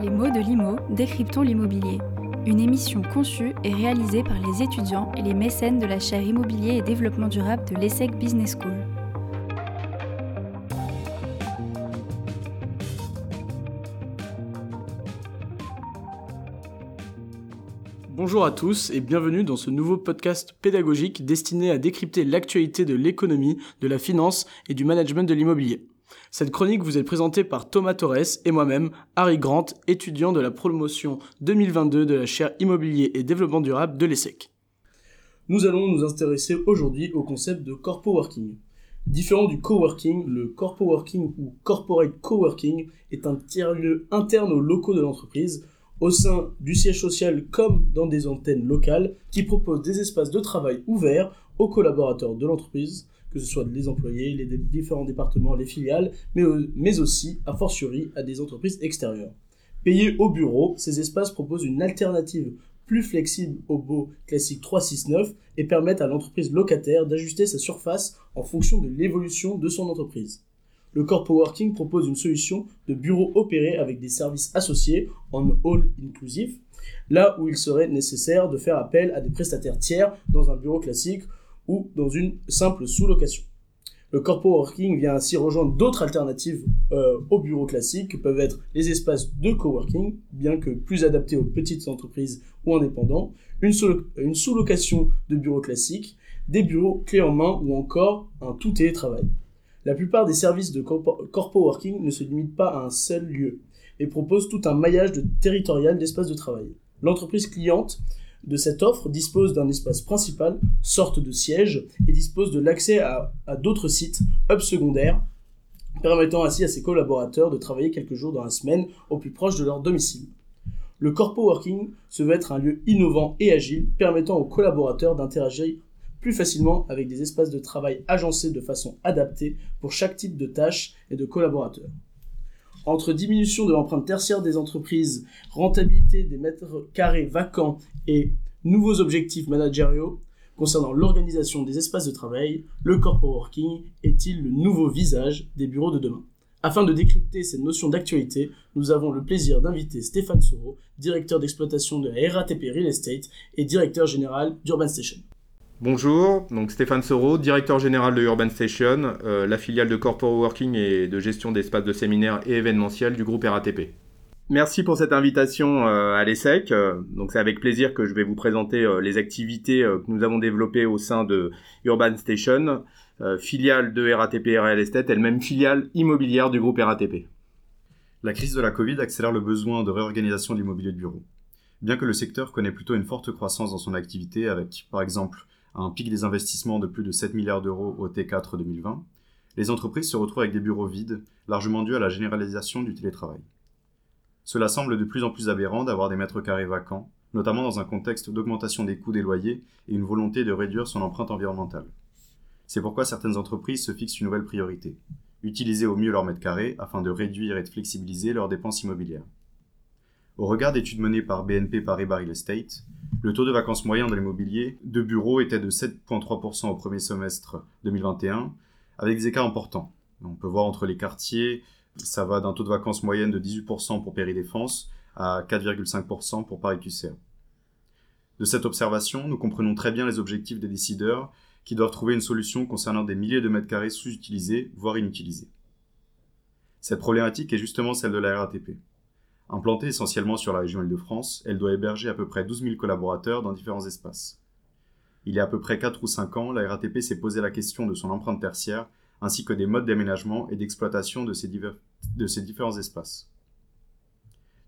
Les mots de l'IMO, décryptons l'immobilier. Une émission conçue et réalisée par les étudiants et les mécènes de la chaire Immobilier et Développement Durable de l'ESSEC Business School. Bonjour à tous et bienvenue dans ce nouveau podcast pédagogique destiné à décrypter l'actualité de l'économie, de la finance et du management de l'immobilier. Cette chronique vous est présentée par Thomas Torres et moi-même, Harry Grant, étudiant de la promotion 2022 de la chaire Immobilier et Développement Durable de l'ESSEC. Nous allons nous intéresser aujourd'hui au concept de corpo working. Différent du coworking, le corpo working ou corporate coworking est un tiers-lieu interne aux locaux de l'entreprise, au sein du siège social comme dans des antennes locales, qui propose des espaces de travail ouverts aux collaborateurs de l'entreprise, que ce soit les employés, les différents départements, les filiales, mais, euh, mais aussi, a fortiori, à des entreprises extérieures. Payés au bureau, ces espaces proposent une alternative plus flexible au beau classique 369 et permettent à l'entreprise locataire d'ajuster sa surface en fonction de l'évolution de son entreprise. Le Corpo Working propose une solution de bureau opéré avec des services associés en all inclusive, là où il serait nécessaire de faire appel à des prestataires tiers dans un bureau classique ou dans une simple sous-location. Le corpo working vient ainsi rejoindre d'autres alternatives euh, au bureau classique que peuvent être les espaces de coworking, bien que plus adaptés aux petites entreprises ou indépendants, une, sous-location de bureaux classiques, des bureaux clés en main ou encore un tout télétravail. La plupart des services de corpo working ne se limitent pas à un seul lieu et proposent tout un maillage de territorial d'espaces de travail. L'entreprise cliente de cette offre dispose d'un espace principal, sorte de siège, et dispose de l'accès à, d'autres sites, hubs secondaires, permettant ainsi à ses collaborateurs de travailler quelques jours dans la semaine au plus proche de leur domicile. Le corpo working se veut être un lieu innovant et agile, permettant aux collaborateurs d'interagir plus facilement avec des espaces de travail agencés de façon adaptée pour chaque type de tâches et de collaborateurs entre diminution de l'empreinte tertiaire des entreprises, rentabilité des mètres carrés vacants et nouveaux objectifs managériaux concernant l'organisation des espaces de travail, le corporate working est-il le nouveau visage des bureaux de demain? Afin de décrypter cette notion d'actualité, nous avons le plaisir d'inviter Stéphane Soro, directeur d'exploitation de la RATP Real Estate et directeur général d'Urban Station. Bonjour, donc Stéphane Soro, directeur général de Urban Station, euh, la filiale de Corporate Working et de gestion d'espaces de séminaires et événementiels du groupe RATP. Merci pour cette invitation euh, à l'ESSEC. Euh, donc c'est avec plaisir que je vais vous présenter les activités que nous avons développées au sein de Urban Station, filiale de RATP Real Estate, elle-même filiale immobilière du groupe RATP. La crise de la Covid accélère le besoin de réorganisation de l'immobilier de bureau. Bien que le secteur connaît plutôt une forte croissance dans son activité avec, par exemple, un pic des investissements de plus de 7 milliards d'euros au T4 2020, les entreprises se retrouvent avec des bureaux vides, largement dus à la généralisation du télétravail. Cela semble de plus en plus aberrant d'avoir des mètres carrés vacants, notamment dans un contexte d'augmentation des coûts des loyers et une volonté de réduire son empreinte environnementale. C'est pourquoi certaines entreprises se fixent une nouvelle priorité, utiliser au mieux leurs mètres carrés afin de réduire et de flexibiliser leurs dépenses immobilières. Au regard d'études menées par BNP Paribas Real Estate, le taux de vacances moyen dans l'immobilier de bureau était de 7,3% au premier semestre 2021, avec des écarts importants. On peut voir entre les quartiers, ça va d'un taux de vacances moyenne de 18% pour Péri-Défense à 4,5% pour Paris-QCA. De cette observation, nous comprenons très bien les objectifs des décideurs qui doivent trouver une solution concernant des milliers de mètres carrés sous-utilisés, voire inutilisés. Cette problématique est justement celle de la RATP. Implantée essentiellement sur la région Île-de-France, elle doit héberger à peu près 12 000 collaborateurs dans différents espaces. Il y a à peu près 4 ou 5 ans, la RATP s'est posé la question de son empreinte tertiaire ainsi que des modes d'aménagement et d'exploitation de, ces différents espaces.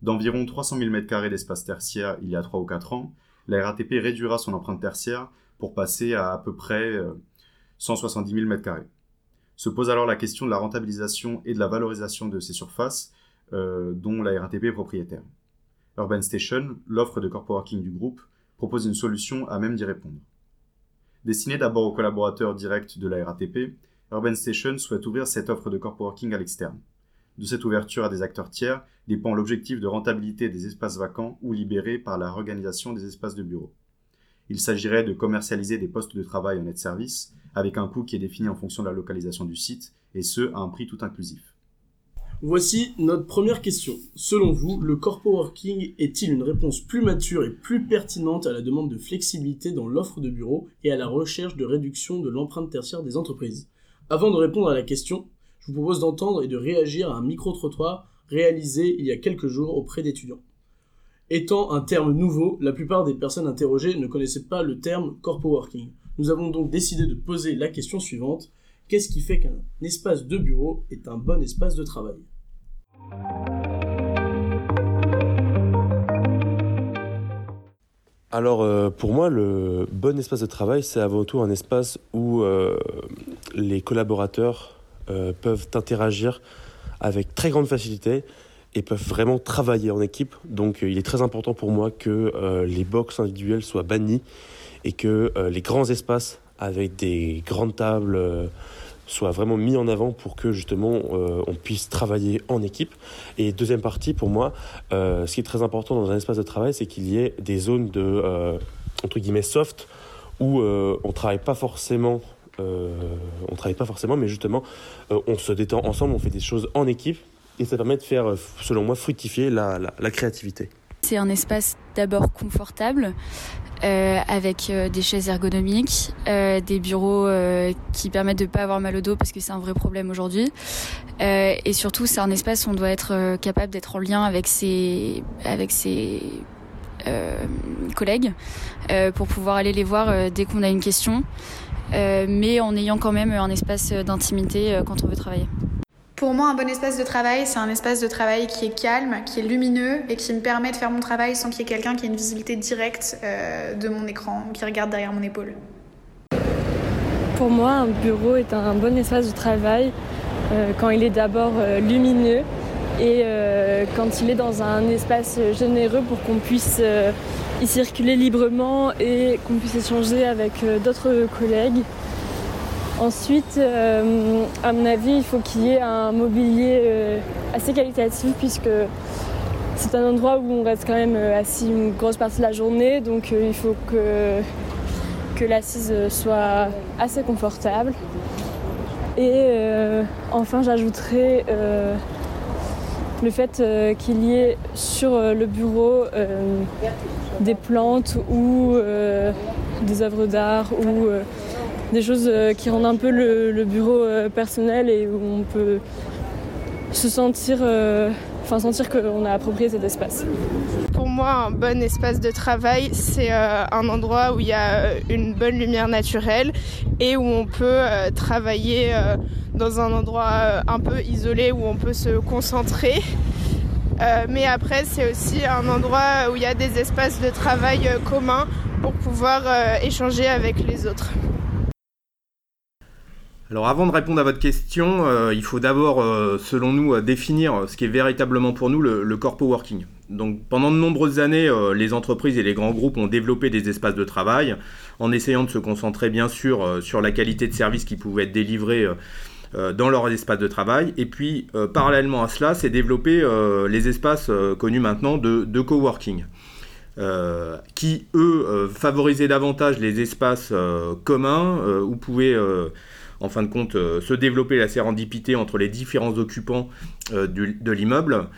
D'environ 300 000 m2 d'espace tertiaire il y a 3 ou 4 ans, la RATP réduira son empreinte tertiaire pour passer à à peu près 170 000 m2. Se pose alors la question de la rentabilisation et de la valorisation de ces surfaces dont la RATP est propriétaire. Urban Station, l'offre de corporating du groupe, propose une solution à même d'y répondre. Destinée d'abord aux collaborateurs directs de la RATP, Urban Station souhaite ouvrir cette offre de corporating à l'externe. De cette ouverture à des acteurs tiers dépend l'objectif de rentabilité des espaces vacants ou libérés par la réorganisation des espaces de bureau. Il s'agirait de commercialiser des postes de travail en net service avec un coût qui est défini en fonction de la localisation du site et ce à un prix tout inclusif. Voici notre première question. Selon vous, le corpo working est-il une réponse plus mature et plus pertinente à la demande de flexibilité dans l'offre de bureau et à la recherche de réduction de l'empreinte tertiaire des entreprises? Avant de répondre à la question, je vous propose d'entendre et de réagir à un micro-trottoir réalisé il y a quelques jours auprès d'étudiants. Étant un terme nouveau, la plupart des personnes interrogées ne connaissaient pas le terme corpo working. Nous avons donc décidé de poser la question suivante. Qu'est-ce qui fait qu'un espace de bureau est un bon espace de travail? Alors euh, pour moi, le bon espace de travail, c'est avant tout un espace où euh, les collaborateurs euh, peuvent interagir avec très grande facilité et peuvent vraiment travailler en équipe. Donc il est très important pour moi que les box individuelles soient bannies et que les grands espaces avec des grandes tables soit vraiment mis en avant pour que justement euh, on puisse travailler en équipe. Et deuxième partie, pour moi, euh, ce qui est très important dans un espace de travail, c'est qu'il y ait des zones de euh, entre guillemets soft où on travaille pas forcément. on travaille pas forcément, mais justement, on se détend ensemble, on fait des choses en équipe, et ça permet de faire, selon moi, fructifier la, la créativité. C'est un espace d'abord confortable, euh, avec euh, des chaises ergonomiques, euh, des bureaux qui permettent de ne pas avoir mal au dos parce que c'est un vrai problème aujourd'hui. et surtout, c'est un espace où on doit être capable d'être en lien avec ses, avec ses collègues pour pouvoir aller les voir dès qu'on a une question, mais en ayant quand même un espace d'intimité quand on veut travailler. Pour moi, un bon espace de travail, c'est un espace de travail qui est calme, qui est lumineux et qui me permet de faire mon travail sans qu'il y ait quelqu'un qui ait une visibilité directe euh, de mon écran, qui regarde derrière mon épaule. Pour moi, un bureau est un bon espace de travail euh, quand il est d'abord euh, lumineux et quand il est dans un espace généreux pour qu'on puisse y circuler librement et qu'on puisse échanger avec d'autres collègues. Ensuite, euh, à mon avis, il faut qu'il y ait un mobilier euh, assez qualitatif puisque c'est un endroit où on reste quand même euh, assis une grosse partie de la journée, donc il faut que, que l'assise soit assez confortable. Et enfin, j'ajouterai le fait qu'il y ait sur le bureau des plantes ou des œuvres d'art ou des choses euh, qui rendent un peu le, bureau euh, personnel et où on peut se sentir, euh, enfin sentir qu'on a approprié cet espace. Pour moi, un bon espace de travail, c'est un endroit où il y a une bonne lumière naturelle et où on peut travailler dans un endroit un peu isolé où on peut se concentrer. mais après, c'est aussi un endroit où il y a des espaces de travail communs pour pouvoir échanger avec les autres. Alors avant de répondre à votre question, euh, il faut d'abord, euh, selon nous, euh, définir ce qui est véritablement pour nous le, corpo working. Donc pendant de nombreuses années, les entreprises et les grands groupes ont développé des espaces de travail en essayant de se concentrer bien sûr sur la qualité de service qui pouvait être délivré dans leur espace de travail. Et puis parallèlement à cela, c'est développer les espaces connus maintenant de, de coworking. qui eux favorisaient davantage les espaces communs où pouvaient en fin de compte, euh, se développer la sérendipité entre les différents occupants euh, de l'immeuble,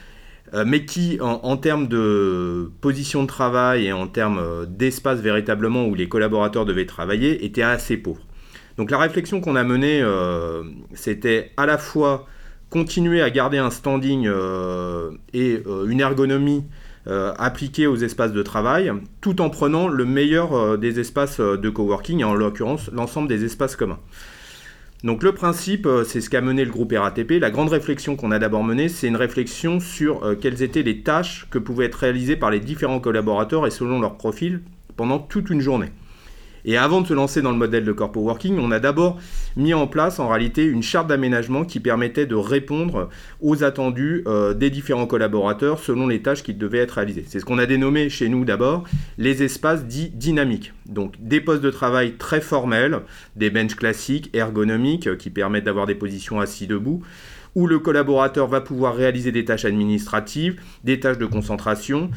euh, mais qui, en, termes de position de travail et en termes d'espace véritablement où les collaborateurs devaient travailler, était assez pauvre. Donc la réflexion qu'on a menée, c'était à la fois continuer à garder un standing et une ergonomie appliquée aux espaces de travail, tout en prenant le meilleur des espaces de coworking, et en l'occurrence l'ensemble des espaces communs. Donc le principe, euh, c'est ce qu'a mené le groupe RATP. La grande réflexion qu'on a d'abord menée, c'est une réflexion sur euh, quelles étaient les tâches que pouvaient être réalisées par les différents collaborateurs et selon leur profil pendant toute une journée. Et avant de se lancer dans le modèle de corpo working, on a d'abord mis en place en réalité une charte d'aménagement qui permettait de répondre aux attendus euh, des différents collaborateurs selon les tâches qui devaient être réalisées. C'est ce qu'on a dénommé chez nous d'abord les espaces dits dynamiques. Donc des postes de travail très formels, des benches classiques, ergonomiques, euh, qui permettent d'avoir des positions assis debout où le collaborateur va pouvoir réaliser des tâches administratives, des tâches de concentration,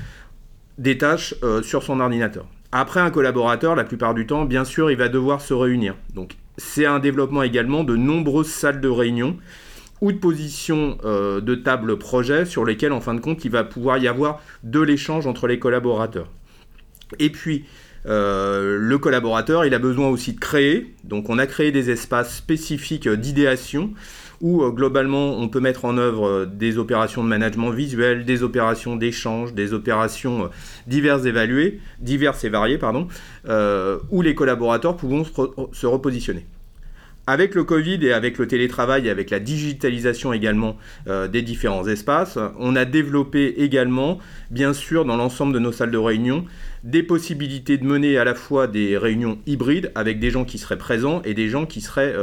des tâches euh, sur son ordinateur. Après, un collaborateur, la plupart du temps, bien sûr, il va devoir se réunir. Donc, c'est un développement également de nombreuses salles de réunion ou de positions de table projet sur lesquelles, en fin de compte, il va pouvoir y avoir de l'échange entre les collaborateurs. Et puis, le collaborateur, il a besoin aussi de créer. Donc, on a créé des espaces spécifiques d'idéation où euh, globalement on peut mettre en œuvre euh, des opérations de management visuel, des opérations d'échange, des opérations euh, diverses, évaluées, diverses et variées, pardon, où les collaborateurs pourront se, repositionner. Avec le Covid et avec le télétravail et avec la digitalisation également des différents espaces, on a développé également, bien sûr, dans l'ensemble de nos salles de réunion, des possibilités de mener à la fois des réunions hybrides avec des gens qui seraient présents et des gens qui seraient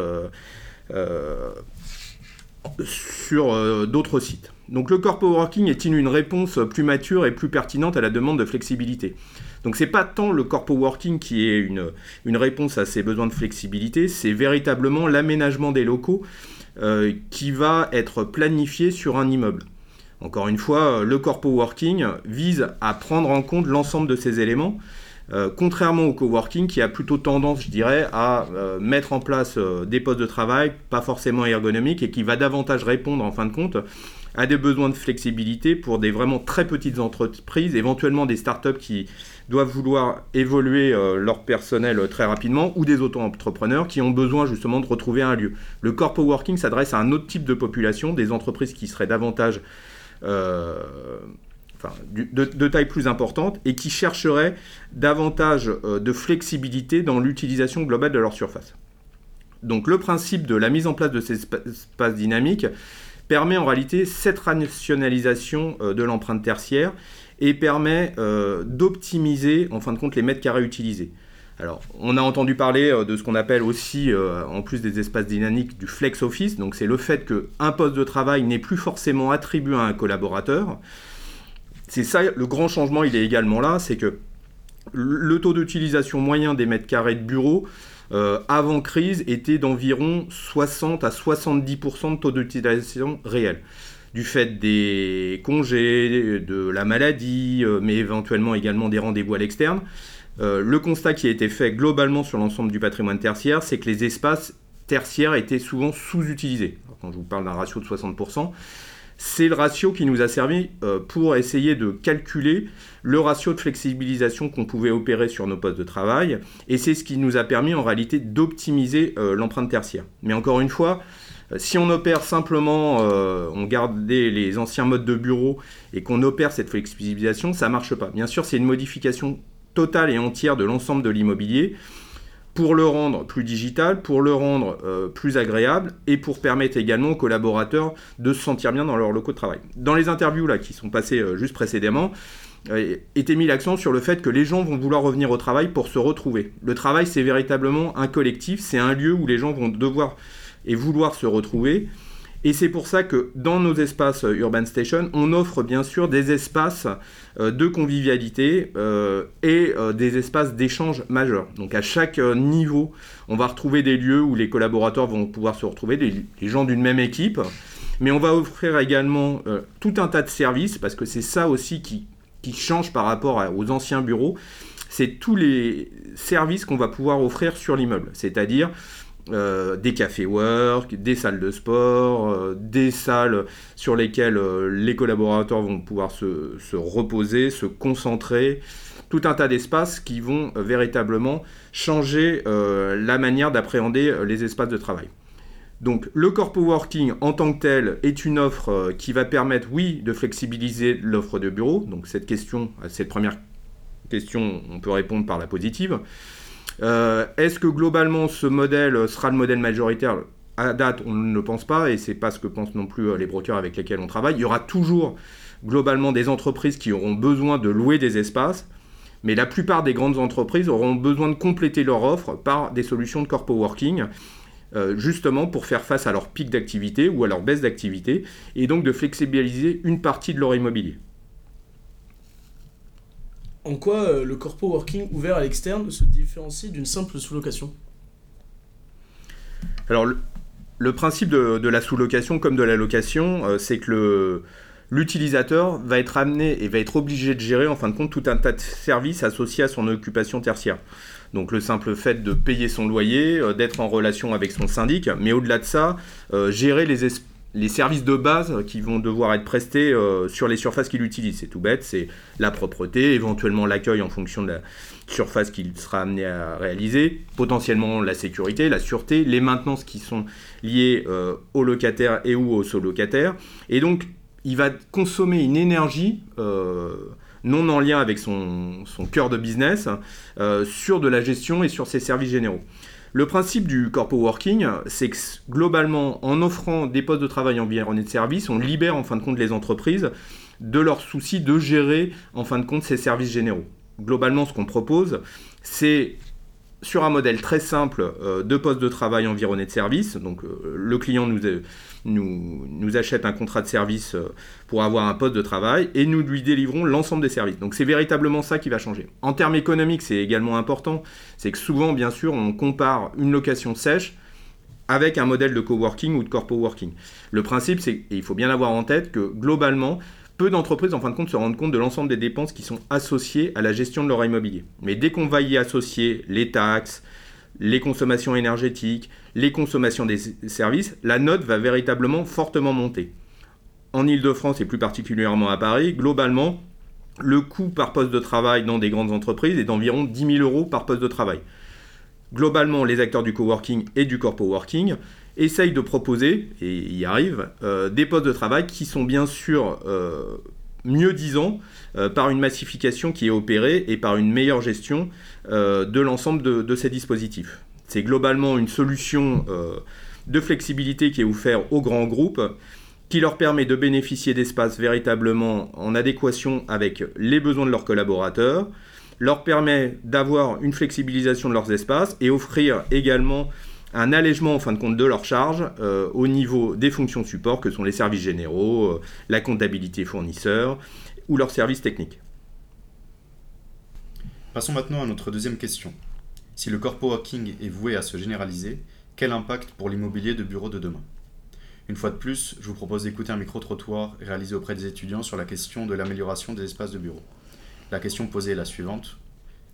sur euh, d'autres sites. Donc le corpo working est-il une réponse plus mature et plus pertinente à la demande de flexibilité? Donc c'est pas tant le corpo working qui est une, réponse à ces besoins de flexibilité, c'est véritablement l'aménagement des locaux euh, qui va être planifié sur un immeuble. Encore une fois, le corpo working vise à prendre en compte l'ensemble de ces éléments euh, contrairement au coworking qui a plutôt tendance, je dirais, à euh, mettre en place euh, des postes de travail pas forcément ergonomiques et qui va davantage répondre en fin de compte à des besoins de flexibilité pour des vraiment très petites entreprises, éventuellement des startups qui doivent vouloir évoluer leur personnel très rapidement ou des auto-entrepreneurs qui ont besoin justement de retrouver un lieu. Le corpo working s'adresse à un autre type de population, des entreprises qui seraient davantage de, taille plus importante et qui chercheraient davantage euh, de flexibilité dans l'utilisation globale de leur surface. Donc le principe de la mise en place de ces espaces dynamiques permet en réalité cette rationalisation euh, de l'empreinte tertiaire et permet euh, d'optimiser en fin de compte les mètres carrés utilisés. Alors, on a entendu parler de ce qu'on appelle aussi, en plus des espaces dynamiques, du flex office. Donc, c'est le fait qu'un poste de travail n'est plus forcément attribué à un collaborateur, c'est ça, le grand changement, il est également là, c'est que le taux d'utilisation moyen des mètres carrés de bureau euh, avant crise était d'environ 60 à 70% de taux d'utilisation réel. Du fait des congés, de la maladie, euh, mais éventuellement également des rendez-vous à l'externe. Euh, le constat qui a été fait globalement sur l'ensemble du patrimoine tertiaire, c'est que les espaces tertiaires étaient souvent sous-utilisés. Quand je vous parle d'un ratio de 60%, c'est le ratio qui nous a servi euh, pour essayer de calculer le ratio de flexibilisation qu'on pouvait opérer sur nos postes de travail, et c'est ce qui nous a permis en réalité d'optimiser euh, l'empreinte tertiaire. Mais encore une fois, euh, si on opère simplement, on garde les anciens modes de bureau et qu'on opère cette flexibilisation, ça ne marche pas. Bien sûr, c'est une modification totale et entière de l'ensemble de l'immobilier pour le rendre plus digital, pour le rendre euh, plus agréable et pour permettre également aux collaborateurs de se sentir bien dans leur locaux de travail. Dans les interviews là, qui sont passées euh, juste précédemment, euh, était mis l'accent sur le fait que les gens vont vouloir revenir au travail pour se retrouver. Le travail, c'est véritablement un collectif, c'est un lieu où les gens vont devoir et vouloir se retrouver. Et c'est pour ça que dans nos espaces euh, Urban Station, on offre bien sûr des espaces euh, de convivialité euh, et des espaces d'échange majeurs. Donc à chaque niveau, on va retrouver des lieux où les collaborateurs vont pouvoir se retrouver, les gens d'une même équipe. Mais on va offrir également tout un tas de services, parce que c'est ça aussi qui, qui change par rapport aux anciens bureaux. C'est tous les services qu'on va pouvoir offrir sur l'immeuble. C'est-à-dire euh, des cafés work, des salles de sport, euh, des salles sur lesquelles euh, les collaborateurs vont pouvoir se, reposer, se concentrer, tout un tas d'espaces qui vont véritablement changer la manière d'appréhender les espaces de travail. Donc le corpo working en tant que tel est une offre qui va permettre, oui, de flexibiliser l'offre de bureau. Donc cette question, cette première question, on peut répondre par la positive. Euh, est-ce que globalement ce modèle sera le modèle majoritaire? À date, on ne le pense pas et c'est pas ce que pensent non plus euh, les brokers avec lesquels on travaille. Il y aura toujours globalement des entreprises qui auront besoin de louer des espaces, mais la plupart des grandes entreprises auront besoin de compléter leur offre par des solutions de corpo working. Euh, justement pour faire face à leur pic d'activité ou à leur baisse d'activité et donc de flexibiliser une partie de leur immobilier. En quoi euh, le corpo working ouvert à l'externe se différencie d'une simple sous-location? Alors, le, principe de, la sous-location comme de la location, euh, c'est que l'utilisateur va être amené et va être obligé de gérer en fin de compte tout un tas de services associés à son occupation tertiaire. Donc le simple fait de payer son loyer, euh, d'être en relation avec son syndic, mais au-delà de ça, gérer les, les services de base qui vont devoir être prestés euh, sur les surfaces qu'il utilise. C'est tout bête, c'est la propreté, éventuellement l'accueil en fonction de la surface qu'il sera amené à réaliser, potentiellement la sécurité, la sûreté, les maintenances qui sont liées euh, aux locataires et ou aux sous-locataires. Et donc, il va consommer une énergie euh, non en lien avec son, son cœur de business sur de la gestion et sur ses services généraux. Le principe du corpo working, c'est que globalement, en offrant des postes de travail environnés de services, on libère en fin de compte les entreprises de leur souci de gérer en fin de compte ces services généraux. Globalement, ce qu'on propose, c'est sur un modèle très simple euh, de poste de travail environné de services. Donc euh, le client nous, nous, nous, achète un contrat de service euh, pour avoir un poste de travail et nous lui délivrons l'ensemble des services. Donc c'est véritablement ça qui va changer. En termes économiques, c'est également important, c'est que souvent, bien sûr, on compare une location sèche avec un modèle de coworking ou de corpo working. Le principe, c'est, il faut bien avoir en tête que globalement, peu d'entreprises en fin de compte se rendent compte de l'ensemble des dépenses qui sont associées à la gestion de leur immobilier. Mais dès qu'on va y associer les taxes, les consommations énergétiques, les consommations des services, la note va véritablement fortement monter. En Ile-de-France et plus particulièrement à Paris, globalement, le coût par poste de travail dans des grandes entreprises est d'environ 10 000 euros par poste de travail. Globalement, les acteurs du coworking et du corpo working essaye de proposer, et y arrive, euh, des postes de travail qui sont bien sûr euh, mieux disant euh, par une massification qui est opérée et par une meilleure gestion de l'ensemble de, ces dispositifs. C'est globalement une solution de flexibilité qui est offerte aux grands groupes qui leur permet de bénéficier d'espaces véritablement en adéquation avec les besoins de leurs collaborateurs, leur permet d'avoir une flexibilisation de leurs espaces et offrir également un allègement en fin de compte de leurs charges euh, au niveau des fonctions support que sont les services généraux, euh, la comptabilité fournisseur ou leurs services techniques. Passons maintenant à notre deuxième question. Si le corpo working est voué à se généraliser, quel impact pour l'immobilier de bureau de demain? Une fois de plus, je vous propose d'écouter un micro-trottoir réalisé auprès des étudiants sur la question de l'amélioration des espaces de bureau. La question posée est la suivante.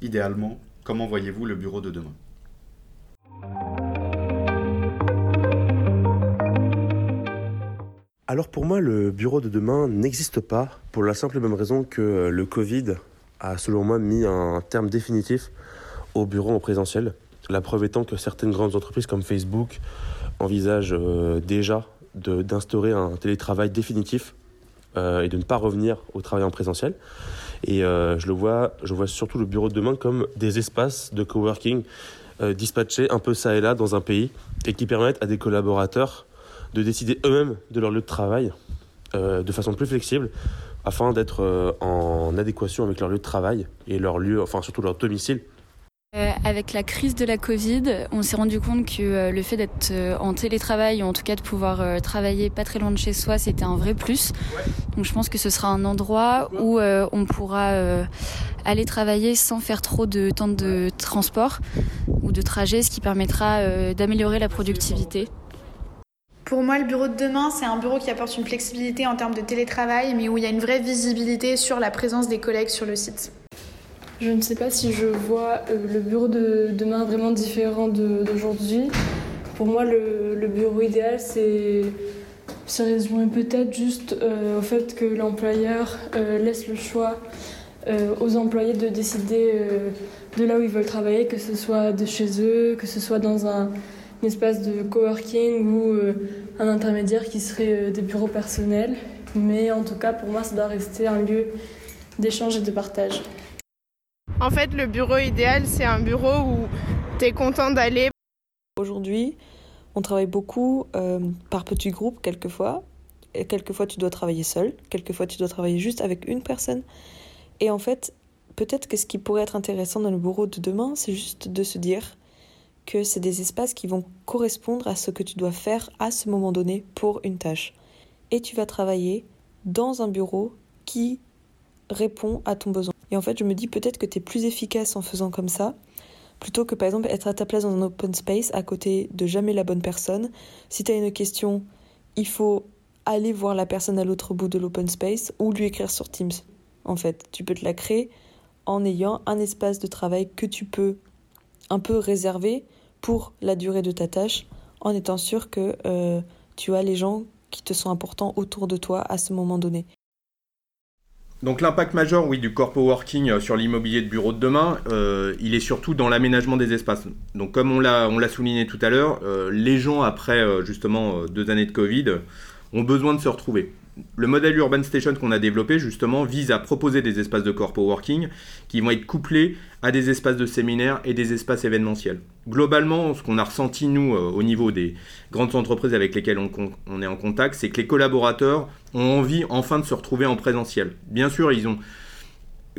Idéalement, comment voyez-vous le bureau de demain? Alors pour moi, le bureau de demain n'existe pas pour la simple et même raison que le Covid a selon moi mis un terme définitif au bureau en présentiel. La preuve étant que certaines grandes entreprises comme Facebook envisagent euh, déjà d'instaurer un télétravail définitif euh, et de ne pas revenir au travail en présentiel. Et euh, je le vois, je vois surtout le bureau de demain comme des espaces de coworking dispatchés un peu ça et là dans un pays et qui permettent à des collaborateurs de décider eux-mêmes de leur lieu de travail euh, de façon plus flexible afin d'être euh, en adéquation avec leur lieu de travail et leur lieu, enfin surtout leur domicile. Euh, avec la crise de la Covid, on s'est rendu compte que le fait d'être en télétravail, ou en tout cas de pouvoir travailler pas très loin de chez soi, c'était un vrai plus. Donc je pense que ce sera un endroit où on pourra aller travailler sans faire trop de temps de transport ou de trajet, ce qui permettra d'améliorer la productivité. Pour moi, le bureau de demain, c'est un bureau qui apporte une flexibilité en termes de télétravail, mais où il y a une vraie visibilité sur la présence des collègues sur le site. Je ne sais pas si je vois euh, le bureau de demain vraiment différent d'aujourd'hui. Pour moi, le, bureau idéal, c'est se résumer peut-être juste euh, au fait que l'employeur euh, laisse le choix aux employés de décider de là où ils veulent travailler, que ce soit de chez eux, que ce soit dans un un espace de coworking ou euh, un intermédiaire qui serait euh, des bureaux personnels. Mais en tout cas, pour moi, ça doit rester un lieu d'échange et de partage. En fait, le bureau idéal, c'est un bureau où tu es content d'aller. Aujourd'hui, on travaille beaucoup euh, par petits groupes, quelquefois. Et quelquefois, tu dois travailler seul. Quelquefois, tu dois travailler juste avec une personne. Et en fait, peut-être que ce qui pourrait être intéressant dans le bureau de demain, c'est juste de se dire que c'est des espaces qui vont correspondre à ce que tu dois faire à ce moment donné pour une tâche. Et tu vas travailler dans un bureau qui répond à ton besoin. Et en fait, je me dis peut-être que tu es plus efficace en faisant comme ça, plutôt que par exemple être à ta place dans un open space à côté de jamais la bonne personne. Si tu as une question, il faut aller voir la personne à l'autre bout de l'open space ou lui écrire sur Teams. En fait, tu peux te la créer en ayant un espace de travail que tu peux un peu réservé pour la durée de ta tâche en étant sûr que euh, tu as les gens qui te sont importants autour de toi à ce moment donné. Donc l'impact majeur, oui, du corpo working euh, sur l'immobilier de bureau de demain, euh, il est surtout dans l'aménagement des espaces. Donc comme on l'a on l'a souligné tout à l'heure, les gens après justement deux années de Covid ont besoin de se retrouver le modèle Urban Station qu'on a développé justement vise à proposer des espaces de corpo working qui vont être couplés à des espaces de séminaire et des espaces événementiels. Globalement, ce qu'on a ressenti nous euh, au niveau des grandes entreprises avec lesquelles on, est en contact, c'est que les collaborateurs ont envie enfin de se retrouver en présentiel. Bien sûr, ils ont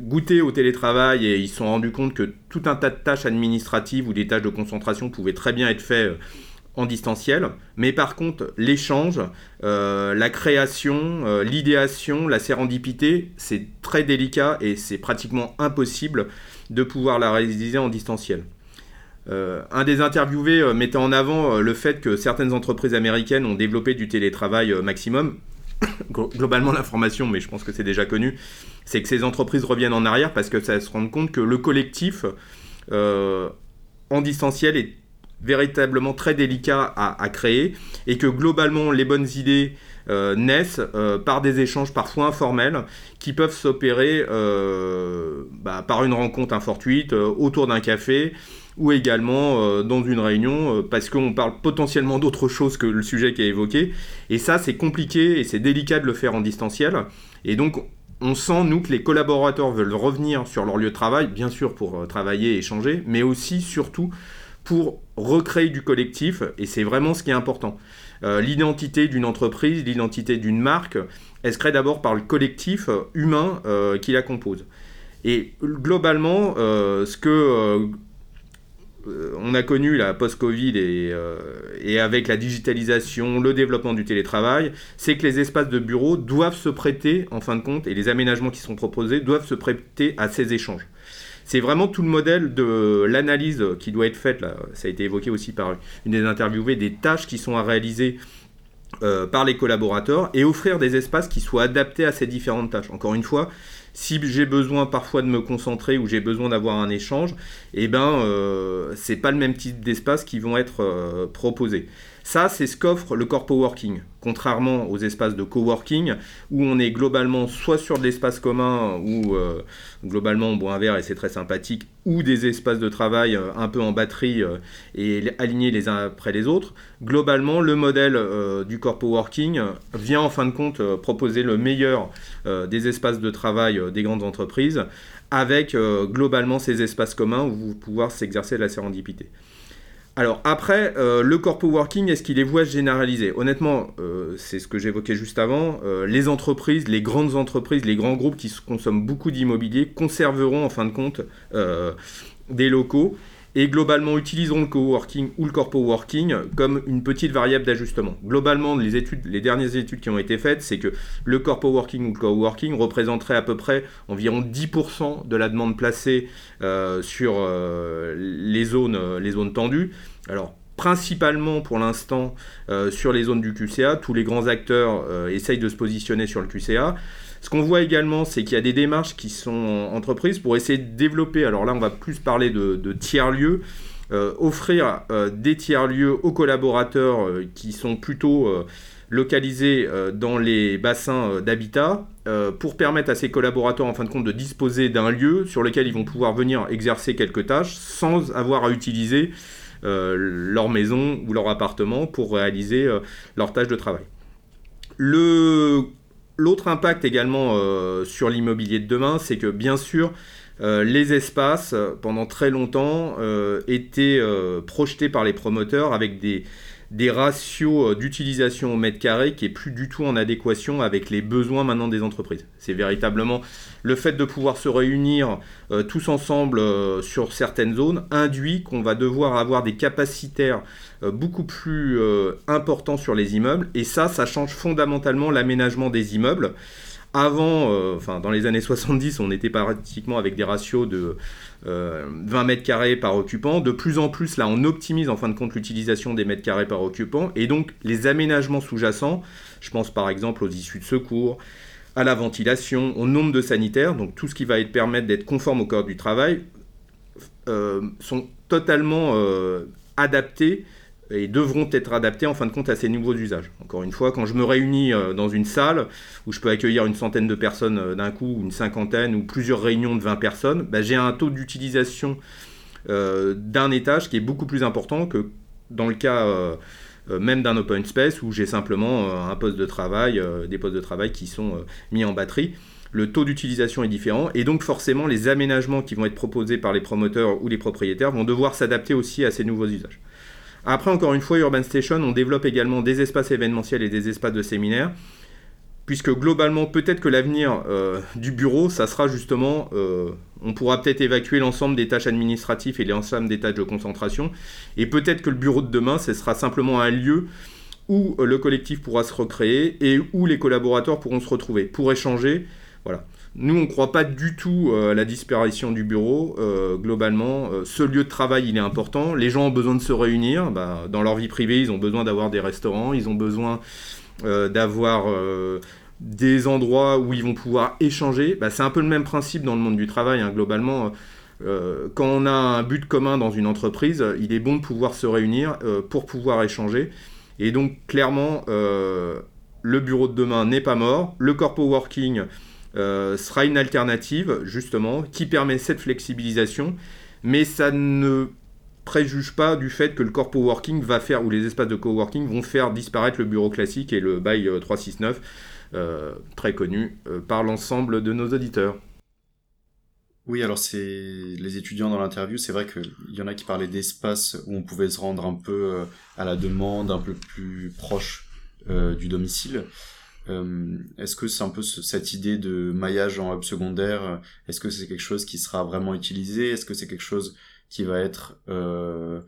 goûté au télétravail et ils se sont rendus compte que tout un tas de tâches administratives ou des tâches de concentration pouvaient très bien être faites euh, en distanciel, mais par contre l'échange, euh, la création, euh, l'idéation, la sérendipité, c'est très délicat et c'est pratiquement impossible de pouvoir la réaliser en distanciel. Euh, un des interviewés mettait en avant le fait que certaines entreprises américaines ont développé du télétravail maximum. Globalement, l'information, mais je pense que c'est déjà connu, c'est que ces entreprises reviennent en arrière parce que ça se rend compte que le collectif en distanciel est véritablement très délicat à, créer et que globalement les bonnes idées euh, naissent euh, par des échanges parfois informels qui peuvent s'opérer euh, bah, par une rencontre infortuite autour d'un café ou également dans une réunion parce qu'on parle potentiellement d'autre chose que le sujet qui est évoqué. Et ça c'est compliqué et c'est délicat de le faire en distanciel. Et donc on sent, nous, que les collaborateurs veulent revenir sur leur lieu de travail, bien sûr pour travailler et échanger, mais aussi, surtout, pour recréer du collectif, et c'est vraiment ce qui est important. Euh, l'identité d'une entreprise, l'identité d'une marque, elle se crée d'abord par le collectif humain euh, qui la compose. Et globalement, euh, ce que on a connu la post-Covid et, et, avec la digitalisation, le développement du télétravail, c'est que les espaces de bureau doivent se prêter, en fin de compte, et les aménagements qui sont proposés doivent se prêter à ces échanges. C'est vraiment tout le modèle de l'analyse qui doit être faite, ça a été évoqué aussi par une des interviewées, des tâches qui sont à réaliser euh, par les collaborateurs et offrir des espaces qui soient adaptés à ces différentes tâches. Encore une fois, si j'ai besoin parfois de me concentrer ou j'ai besoin d'avoir un échange, eh ben euh, c'est pas le même type d'espace qui vont être euh, proposés. Ça, c'est ce qu'offre le corpo working, contrairement aux espaces de coworking où on est globalement soit sur de l'espace commun où euh, globalement on boit un verre et c'est très sympathique, ou des espaces de travail euh, un peu en batterie euh, et alignés les uns après les autres. Globalement, le modèle du corpo working vient en fin de compte proposer le meilleur des espaces de travail des grandes entreprises avec globalement ces espaces communs où vous pouvoir s'exercer de la sérendipité. Alors après, euh, le corpo working, est-ce qu'il est voué à se généraliser? Honnêtement, euh, c'est ce que j'évoquais juste avant, euh, les entreprises, les grandes entreprises, les grands groupes qui consomment beaucoup d'immobilier conserveront en fin de compte des locaux et globalement utiliseront le coworking ou le corpo working comme une petite variable d'ajustement. Globalement, les études, les dernières études qui ont été faites, c'est que le corpo working ou le coworking représenterait à peu près environ 10% de la demande placée euh, sur euh, les, zones, euh, les zones tendues. Alors, principalement pour l'instant sur les zones du QCA. Tous les grands acteurs essayent de se positionner sur le QCA. Ce qu'on voit également, c'est qu'il y a des démarches qui sont entreprises pour essayer de développer, alors là on va plus parler de, tiers-lieux, euh, offrir euh, des tiers-lieux aux collaborateurs euh, qui sont plutôt localisés dans les bassins d'habitat pour permettre à ces collaborateurs en fin de compte de disposer d'un lieu sur lequel ils vont pouvoir venir exercer quelques tâches sans avoir à utiliser leur maison ou leur appartement pour réaliser leurs tâches de travail. Le L'autre impact également euh, sur l'immobilier de demain, c'est que bien sûr, euh, les espaces, pendant très longtemps, euh, étaient projetés par les promoteurs avec des, des ratios euh, d'utilisation au mètre carré qui est plus du tout en adéquation avec les besoins maintenant des entreprises. C'est véritablement le fait de pouvoir se réunir euh, tous ensemble euh, sur certaines zones induit qu'on va devoir avoir des capacitaires beaucoup plus importants sur les immeubles et ça, ça change fondamentalement l'aménagement des immeubles. Avant, euh, dans les années 70, on était pratiquement avec des ratios de 20 euh, mètres carrés par occupant. De plus en plus, là, on optimise en fin de compte l'utilisation des mètres carrés par occupant. Et donc, les aménagements sous-jacents, je pense par exemple aux issues de secours, à la ventilation, au nombre de sanitaires, donc tout ce qui va être permettre d'être conforme au corps du travail, euh, sont totalement adaptés et devront être adaptés en fin de compte à ces nouveaux usages. Encore une fois, quand je me réunis dans une salle où je peux accueillir une centaine de personnes d'un coup, une cinquantaine ou plusieurs réunions de 20 personnes, bah, j'ai un taux d'utilisation d'un étage qui est beaucoup plus important que dans le cas même d'un open space où j'ai simplement un poste de travail, des postes de travail qui sont mis en batterie le taux d'utilisation est différent et donc forcément les aménagements qui vont être proposés par les promoteurs ou les propriétaires vont devoir s'adapter aussi à ces nouveaux usages. Après, encore une fois, Urban Station, on développe également des espaces événementiels et des espaces de séminaires, puisque globalement, peut-être que l'avenir euh, du bureau, ça sera justement, euh, on pourra peut-être évacuer l'ensemble des tâches administratives et l'ensemble des tâches de concentration, et peut-être que le bureau de demain, ce sera simplement un lieu où euh, le collectif pourra se recréer et où les collaborateurs pourront se retrouver pour échanger voilà. Nous, on ne croit pas du tout euh, à la disparition du bureau. Euh, globalement, euh, ce lieu de travail, il est important. Les gens ont besoin de se réunir. Bah, dans leur vie privée, ils ont besoin d'avoir des restaurants, ils ont besoin d'avoir des endroits où ils vont pouvoir échanger. Bah, c'est un peu le même principe dans le monde du travail. Hein. globalement, quand on a un but commun dans une entreprise, il est bon de pouvoir se réunir pour pouvoir échanger. Et donc, clairement, le bureau de demain n'est pas mort. Le corpo working sera une alternative, justement, qui permet cette flexibilisation, mais ça ne préjuge pas du fait que le corpo working va faire, ou les espaces de coworking vont faire disparaître le bureau classique et le bail 369, euh, euh, très connu par l'ensemble de nos auditeurs. Oui, alors c'est les étudiants dans l'interview, c'est vrai qu'il y en a qui parlaient d'espaces où on pouvait se rendre un peu à la demande, un peu plus proche du domicile. Euh, est-ce que c'est un peu cette idée de maillage en hub secondaire Est-ce que c'est quelque chose qui sera vraiment utilisé Est-ce que c'est quelque chose qui va être euh,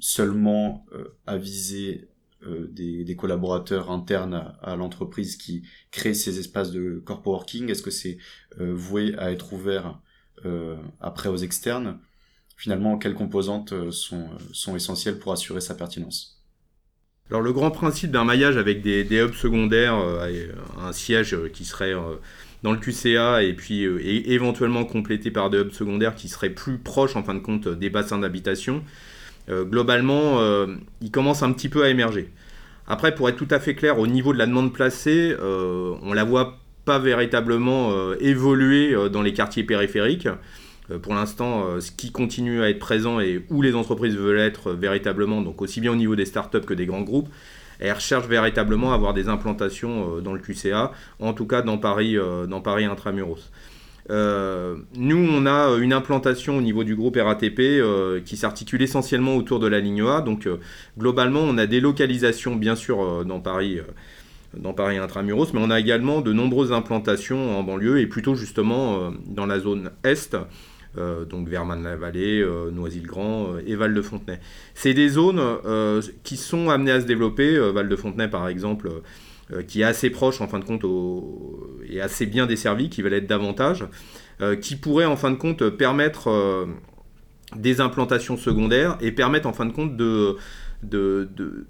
seulement euh, avisé euh, des, des, collaborateurs internes à, l'entreprise qui créent ces espaces de corpo working Est-ce que c'est euh, voué à être ouvert après aux externes? Finalement, quelles composantes sont, sont essentielles pour assurer sa pertinence? Alors le grand principe d'un maillage avec des, hubs secondaires, euh, un siège qui serait euh, dans le QCA et puis euh, éventuellement complété par des hubs secondaires qui seraient plus proches en fin de compte des bassins d'habitation, globalement il commence un petit peu à émerger. Après pour être tout à fait clair au niveau de la demande placée, on la voit pas véritablement évoluer dans les quartiers périphériques. Euh, pour l'instant, euh, ce qui continue à être présent et où les entreprises veulent être véritablement, donc aussi bien au niveau des startups que des grands groupes, elles recherchent véritablement à avoir des implantations euh, dans le QCA, en tout cas dans Paris, dans Paris intramuros. nous, on a une implantation au niveau du groupe RATP qui s'articule essentiellement autour de la ligne A. Donc, globalement, on a des localisations, bien sûr, dans Paris dans Paris intramuros, mais on a également de nombreuses implantations en banlieue et plutôt justement dans la zone Est, euh, donc Verman-la-Vallée, euh, Noisy-le-Grand euh, et Val-de-Fontenay. C'est des zones qui sont amenées à se développer. Val-de-Fontenay, par exemple, qui est assez proche en fin de compte et assez bien desservi, qui va l'être davantage, qui pourrait en fin de compte permettre des implantations secondaires et permettre en fin de compte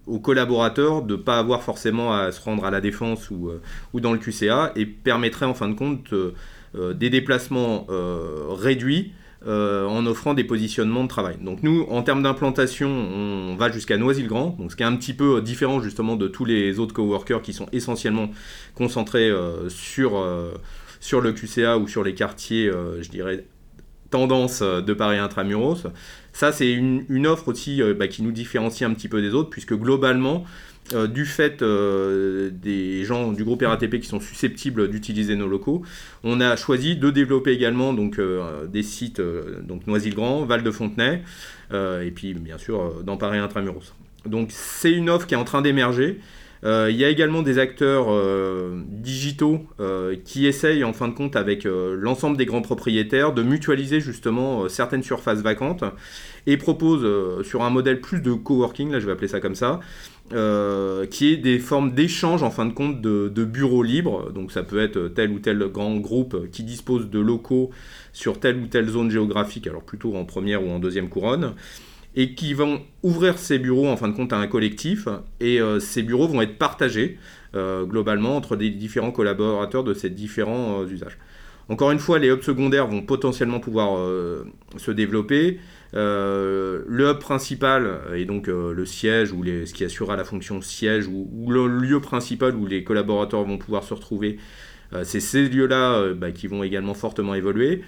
aux collaborateurs de ne pas avoir forcément à se rendre à la défense ou, ou dans le QCA et permettrait en fin de compte euh, des déplacements euh, réduits euh, en offrant des positionnements de travail. Donc nous, en termes d'implantation, on va jusqu'à Noisy-le-Grand, ce qui est un petit peu différent justement de tous les autres coworkers qui sont essentiellement concentrés sur, sur le QCA ou sur les quartiers, je dirais, tendance de Paris intramuros. Ça, c'est une, une, offre aussi bah, qui nous différencie un petit peu des autres, puisque globalement, euh, du fait euh, des gens du groupe RATP qui sont susceptibles d'utiliser nos locaux, on a choisi de développer également donc, euh, des sites, donc Noisy-le-Grand, Val-de-Fontenay, et puis bien sûr dans Paris Intramuros. Donc c'est une offre qui est en train d'émerger. il y a également des acteurs digitaux qui essayent en fin de compte avec l'ensemble des grands propriétaires de mutualiser justement certaines surfaces vacantes et proposent sur un modèle plus de coworking, là je vais appeler ça comme ça, euh, qui est des formes d'échange en fin de compte de, bureaux libres. Donc ça peut être tel ou tel grand groupe qui dispose de locaux sur telle ou telle zone géographique, alors plutôt en première ou en deuxième couronne, et qui vont ouvrir ces bureaux en fin de compte à un collectif, et euh, ces bureaux vont être partagés euh, globalement entre des différents collaborateurs de ces différents usages. Encore une fois, les hubs secondaires vont potentiellement pouvoir se développer. Le hub principal et donc le siège ou ce qui assurera la fonction siège ou, le lieu principal où les collaborateurs vont pouvoir se retrouver, c'est ces lieux-là bah, qui vont également fortement évoluer.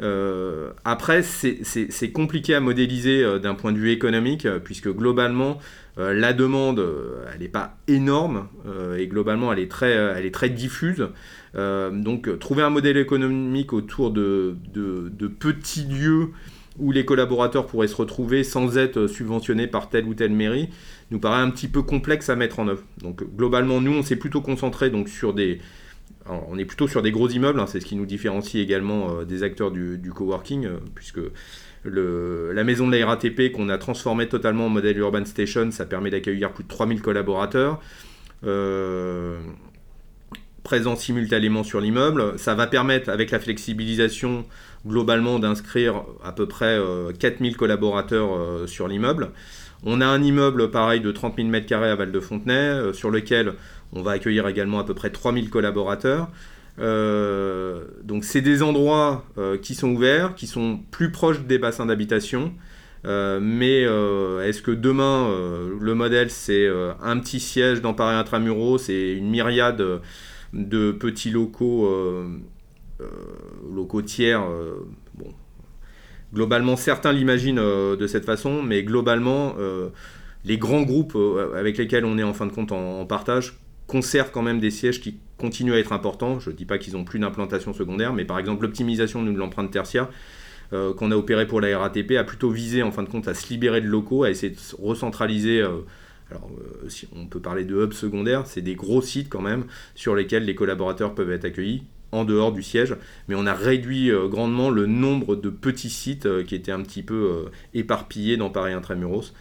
Euh, après, c'est compliqué à modéliser euh, d'un point de vue économique, euh, puisque globalement, la demande, elle n'est pas énorme, et globalement, elle est très, elle est très diffuse. donc, trouver un modèle économique autour de, petits lieux où les collaborateurs pourraient se retrouver sans être subventionnés par telle ou telle mairie, nous paraît un petit peu complexe à mettre en œuvre. Donc, globalement, nous, on s'est plutôt concentré donc, sur des on est plutôt sur des gros immeubles, hein, c'est ce qui nous différencie également euh, des acteurs du, coworking, euh, puisque la maison de la RATP qu'on a transformée totalement en modèle Urban Station, ça permet d'accueillir plus de 3000 collaborateurs. Euh, présents simultanément sur l'immeuble. Ça va permettre, avec la flexibilisation, globalement d'inscrire à peu près 4000 collaborateurs sur l'immeuble. On a un immeuble pareil de 30 000 m2 à Val-de-Fontenay, sur lequel on va accueillir également à peu près 3000 collaborateurs. Euh, donc c'est des endroits euh, qui sont ouverts, qui sont plus proches des bassins d'habitation. Euh, mais est-ce que demain, le modèle, c'est un petit siège dans Paris Intramuros, c'est une myriade de petits locaux, locaux tiers bon. Globalement, certains l'imaginent de cette façon, mais globalement, les grands groupes avec lesquels on est en fin de compte en partage conserve quand même des sièges qui continuent à être importants. Je ne dis pas qu'ils n'ont plus d'implantation secondaire, mais par exemple l'optimisation de l'empreinte tertiaire euh, qu'on a opéré pour la RATP a plutôt visé en fin de compte à se libérer de locaux, à essayer de recentraliser. Euh, alors, euh, si on peut parler de hubs secondaires, c'est des gros sites quand même sur lesquels les collaborateurs peuvent être accueillis en dehors du siège, mais on a réduit grandement le nombre de petits sites qui étaient un petit peu éparpillés dans Paris Intramuros.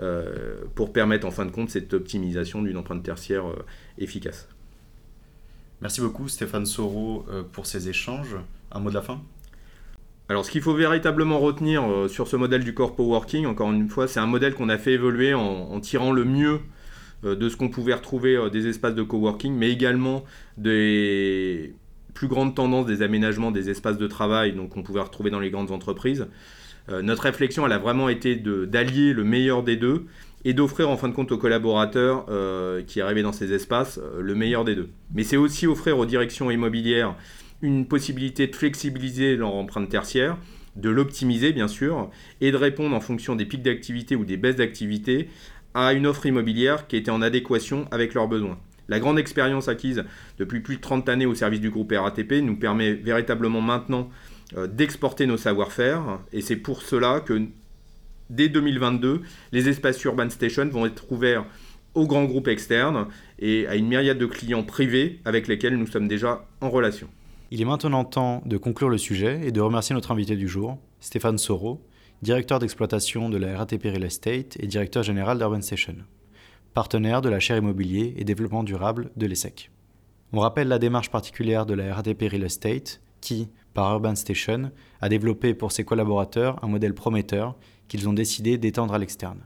Euh, pour permettre en fin de compte cette optimisation d'une empreinte tertiaire euh, efficace. Merci beaucoup Stéphane Soro euh, pour ces échanges. Un mot de la fin? Alors, ce qu'il faut véritablement retenir sur ce modèle du corpo working, encore une fois, c'est un modèle qu'on a fait évoluer en, tirant le mieux de ce qu'on pouvait retrouver des espaces de coworking, mais également des plus grandes tendances des aménagements des espaces de travail donc qu'on pouvait retrouver dans les grandes entreprises. Euh, notre réflexion, elle a vraiment été d'allier le meilleur des deux et d'offrir en fin de compte aux collaborateurs euh, qui arrivaient dans ces espaces euh, le meilleur des deux. Mais c'est aussi offrir aux directions immobilières une possibilité de flexibiliser leur empreinte tertiaire, de l'optimiser bien sûr, et de répondre en fonction des pics d'activité ou des baisses d'activité à une offre immobilière qui était en adéquation avec leurs besoins. La grande expérience acquise depuis plus de 30 années au service du groupe RATP nous permet véritablement maintenant euh, d'exporter nos savoir-faire. Et c'est pour cela que dès 2022, les espaces Urban Station vont être ouverts aux grands groupes externes et à une myriade de clients privés avec lesquels nous sommes déjà en relation. Il est maintenant temps de conclure le sujet et de remercier notre invité du jour, Stéphane Soro, directeur d'exploitation de la RATP Real Estate et directeur général d'Urban Station, partenaire de la chaire immobilier et développement durable de l'ESSEC. On rappelle la démarche particulière de la RATP Real Estate qui, par Urban Station, a développé pour ses collaborateurs un modèle prometteur qu'ils ont décidé d'étendre à l'externe.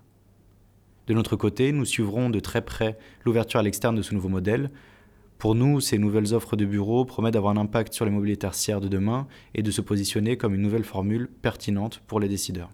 De notre côté, nous suivrons de très près l'ouverture à l'externe de ce nouveau modèle. Pour nous, ces nouvelles offres de bureaux promettent d'avoir un impact sur les mobilités tertiaires de demain et de se positionner comme une nouvelle formule pertinente pour les décideurs.